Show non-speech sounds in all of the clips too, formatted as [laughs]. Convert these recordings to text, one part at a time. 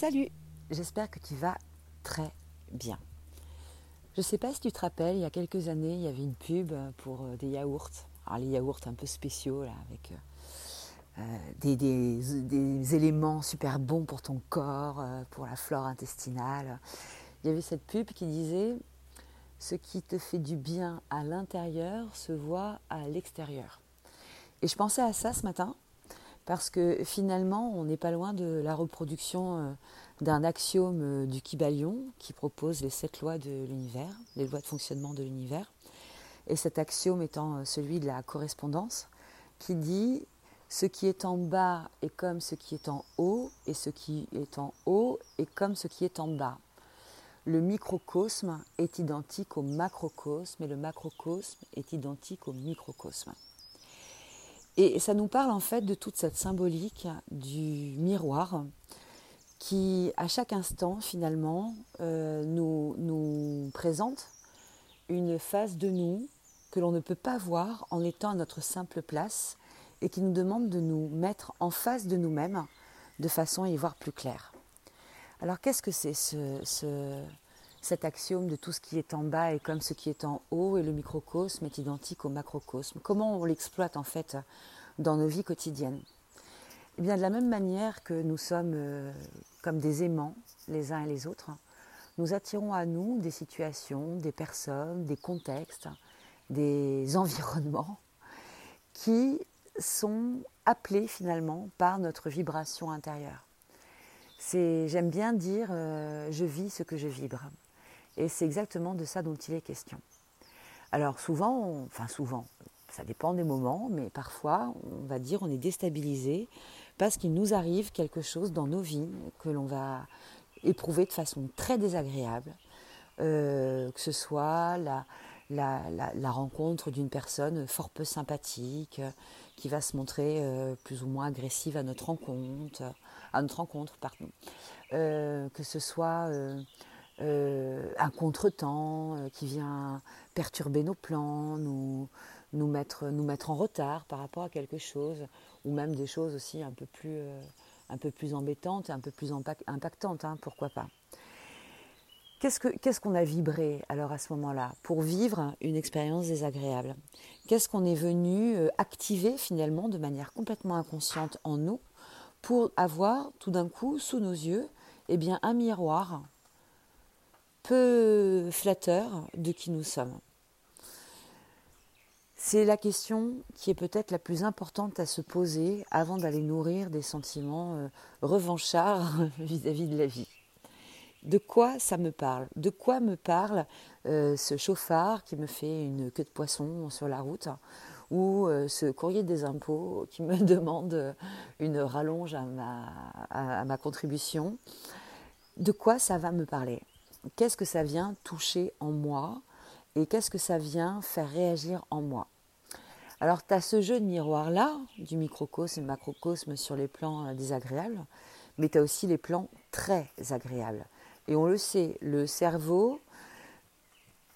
Salut, j'espère que tu vas très bien. Je ne sais pas si tu te rappelles, il y a quelques années, il y avait une pub pour euh, des yaourts. Alors les yaourts un peu spéciaux, là, avec euh, euh, des, éléments super bons pour ton corps, pour la flore intestinale. Il y avait cette pub qui disait Ce qui te fait du bien à l'intérieur se voit à l'extérieur. Et je pensais à ça ce matin parce que finalement, on n'est pas loin de la reproduction euh, d'un axiome euh, du Kybalion qui propose les sept lois de l'univers, les lois de fonctionnement de l'univers. Et cet axiome étant euh, celui de la correspondance, qui dit ce qui est en bas est comme ce qui est en haut, et ce qui est en haut est comme ce qui est en bas. Le microcosme est identique au macrocosme, et le macrocosme est identique au microcosme. Et ça nous parle en fait de toute cette symbolique du miroir qui, à chaque instant, finalement, euh, nous, nous présente une face de nous que l'on ne peut pas voir en étant à notre simple place et qui nous demande de nous mettre en face de nous-mêmes de façon à y voir plus clair. Alors qu'est-ce que c'est ce, cet axiome de tout ce qui est en bas est comme ce qui est en haut et le microcosme est identique au macrocosme. Comment on l'exploite en fait dans nos vies quotidiennes? Eh bien de la même manière que nous sommes euh, comme des aimants les uns et les autres, nous attirons à nous des situations, des personnes, des contextes, des [laughs] environnements qui sont appelés finalement par notre vibration intérieure. J'aime bien dire, euh, je vis ce que je vibre. Et c'est exactement de ça dont il est question. Alors souvent, enfin souvent, ça dépend des moments, mais parfois, on va dire, on est déstabilisé parce qu'il nous arrive quelque chose dans nos vies que l'on va éprouver de façon très désagréable, euh, que ce soit la, rencontre d'une personne fort peu sympathique, qui va se montrer euh, plus ou moins agressive à notre rencontre, à notre rencontre, pardon. Euh, que ce soit euh, un contretemps euh, qui vient perturber nos plans, nous, nous, mettre, en retard par rapport à quelque chose, ou même des choses aussi un peu plus, euh, embêtantes et un peu plus impactantes, hein, pourquoi pas. Qu'est-ce qu'on a vibré alors à ce moment-là pour vivre une expérience désagréable? Qu'est-ce qu'on est venu activer finalement de manière complètement inconsciente en nous pour avoir tout d'un coup sous nos yeux eh bien, un miroir peu flatteur de qui nous sommes. C'est la question qui est peut-être la plus importante à se poser avant d'aller nourrir des sentiments euh, revanchards [laughs] vis-à-vis de la vie. De quoi ça me parle? De quoi me parle euh, ce chauffard qui me fait une queue de poisson sur la route ou euh, ce courrier des impôts qui me [laughs] demande une rallonge à ma, à ma contribution? De quoi ça va me parler? Qu'est-ce que ça vient toucher en moi et qu'est-ce que ça vient faire réagir en moi. Alors tu as ce jeu de miroir-là, du microcosme et macrocosme sur les plans euh, désagréables, mais tu as aussi les plans très agréables. Et on le sait, le cerveau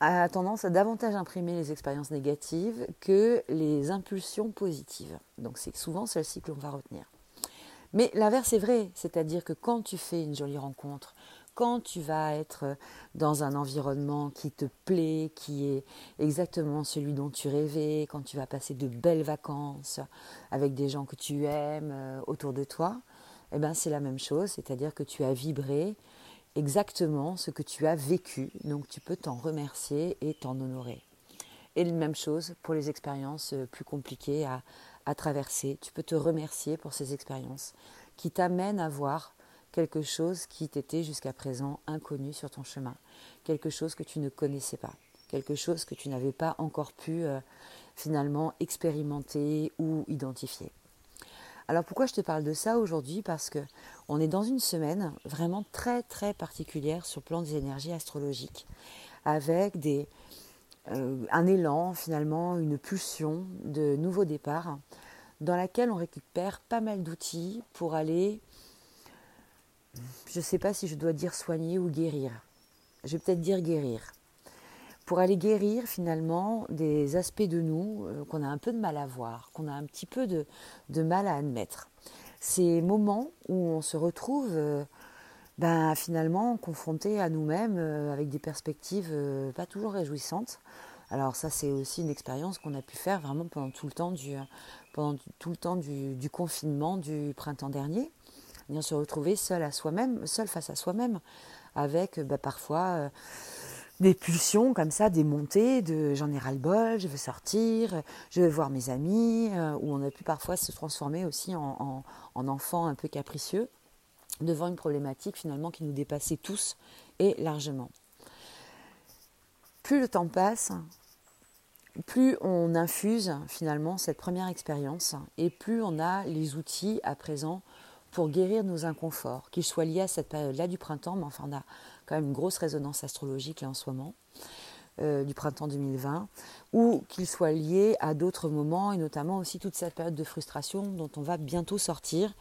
a tendance à davantage imprimer les expériences négatives que les impulsions positives. Donc c'est souvent celle-ci que l'on va retenir. Mais l'inverse est vrai, c'est-à-dire que quand tu fais une jolie rencontre, quand tu vas être dans un environnement qui te plaît, qui est exactement celui dont tu rêvais, quand tu vas passer de belles vacances avec des gens que tu aimes euh, autour de toi, eh ben c'est la même chose, c'est-à-dire que tu as vibré exactement ce que tu as vécu, donc tu peux t'en remercier et t'en honorer. Et la même chose pour les expériences euh, plus compliquées à, à traverser, tu peux te remercier pour ces expériences qui t'amènent à voir quelque chose qui t'était jusqu'à présent inconnu sur ton chemin, quelque chose que tu ne connaissais pas, quelque chose que tu n'avais pas encore pu euh, finalement expérimenter ou identifier. Alors pourquoi je te parle de ça aujourd'hui? Parce que on est dans une semaine vraiment très très particulière sur le plan des énergies astrologiques, avec des, euh, un élan finalement, une pulsion de nouveau départ, dans laquelle on récupère pas mal d'outils pour aller je ne sais pas si je dois dire soigner ou guérir. Je vais peut-être dire guérir. Pour aller guérir finalement des aspects de nous euh, qu'on a un peu de mal à voir, qu'on a un petit peu de, mal à admettre. Ces moments où on se retrouve euh, ben, finalement confrontés à nous-mêmes avec des perspectives pas toujours réjouissantes. Alors ça c'est aussi une expérience qu'on a pu faire vraiment pendant tout le temps du, pendant tout le temps du, confinement du printemps dernier. On se retrouver seul à soi-même, seul face à soi-même, avec ben, parfois des pulsions comme ça, des montées de j'en ai ras-le-bol, je veux sortir, je veux voir mes amis, euh, où on a pu parfois se transformer aussi en, en, enfant un peu capricieux devant une problématique finalement qui nous dépassait tous et largement. Plus le temps passe, plus on infuse finalement cette première expérience et plus on a les outils à présent pour guérir nos inconforts, qu'ils soient liés à cette période-là du printemps, mais enfin on a quand même une grosse résonance astrologique là en ce moment, euh, du printemps 2020, ou qu'il soit lié à d'autres moments, et notamment aussi toute cette période de frustration dont on va bientôt sortir,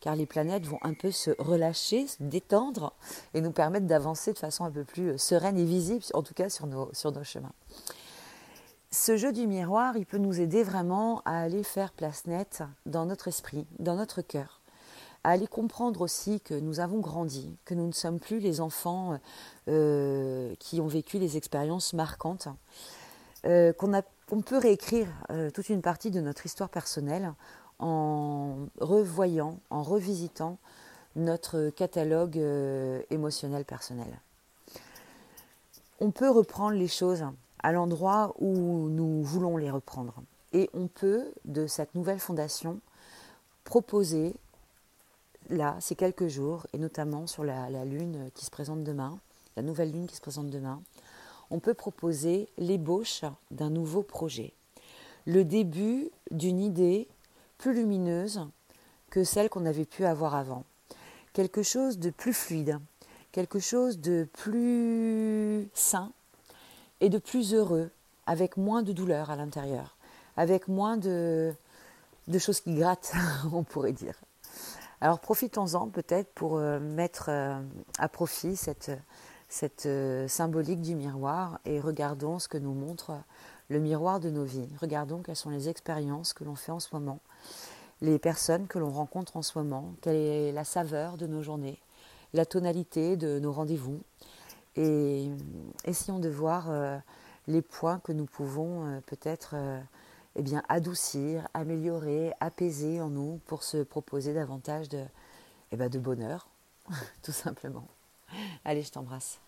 car les planètes vont un peu se relâcher, se détendre, et nous permettre d'avancer de façon un peu plus euh, sereine et visible, en tout cas sur nos, sur nos chemins. Ce jeu du miroir, il peut nous aider vraiment à aller faire place nette dans notre esprit, dans notre cœur à aller comprendre aussi que nous avons grandi, que nous ne sommes plus les enfants euh, qui ont vécu les expériences marquantes, euh, qu'on peut réécrire euh, toute une partie de notre histoire personnelle en revoyant, en revisitant notre catalogue émotionnel personnel. On peut reprendre les choses à l'endroit où nous voulons les reprendre. Et on peut, de cette nouvelle fondation, proposer là, ces quelques jours, et notamment sur la, lune qui se présente demain, la nouvelle lune qui se présente demain, on peut proposer l'ébauche d'un nouveau projet, le début d'une idée plus lumineuse que celle qu'on avait pu avoir avant, quelque chose de plus fluide, quelque chose de plus sain et de plus heureux, avec moins de douleur à l'intérieur, avec moins de, de choses qui grattent, [laughs] on pourrait dire. Alors profitons-en peut-être pour euh, mettre euh, à profit cette, euh, symbolique du miroir et regardons ce que nous montre le miroir de nos vies. Regardons quelles sont les expériences que l'on fait en ce moment, les personnes que l'on rencontre en ce moment, quelle est la saveur de nos journées, la tonalité de nos rendez-vous. Et essayons de voir les points que nous pouvons peut-être eh bien, adoucir, améliorer, apaiser en nous pour se proposer davantage de, eh ben, de bonheur, [laughs] tout simplement. Allez, je t'embrasse.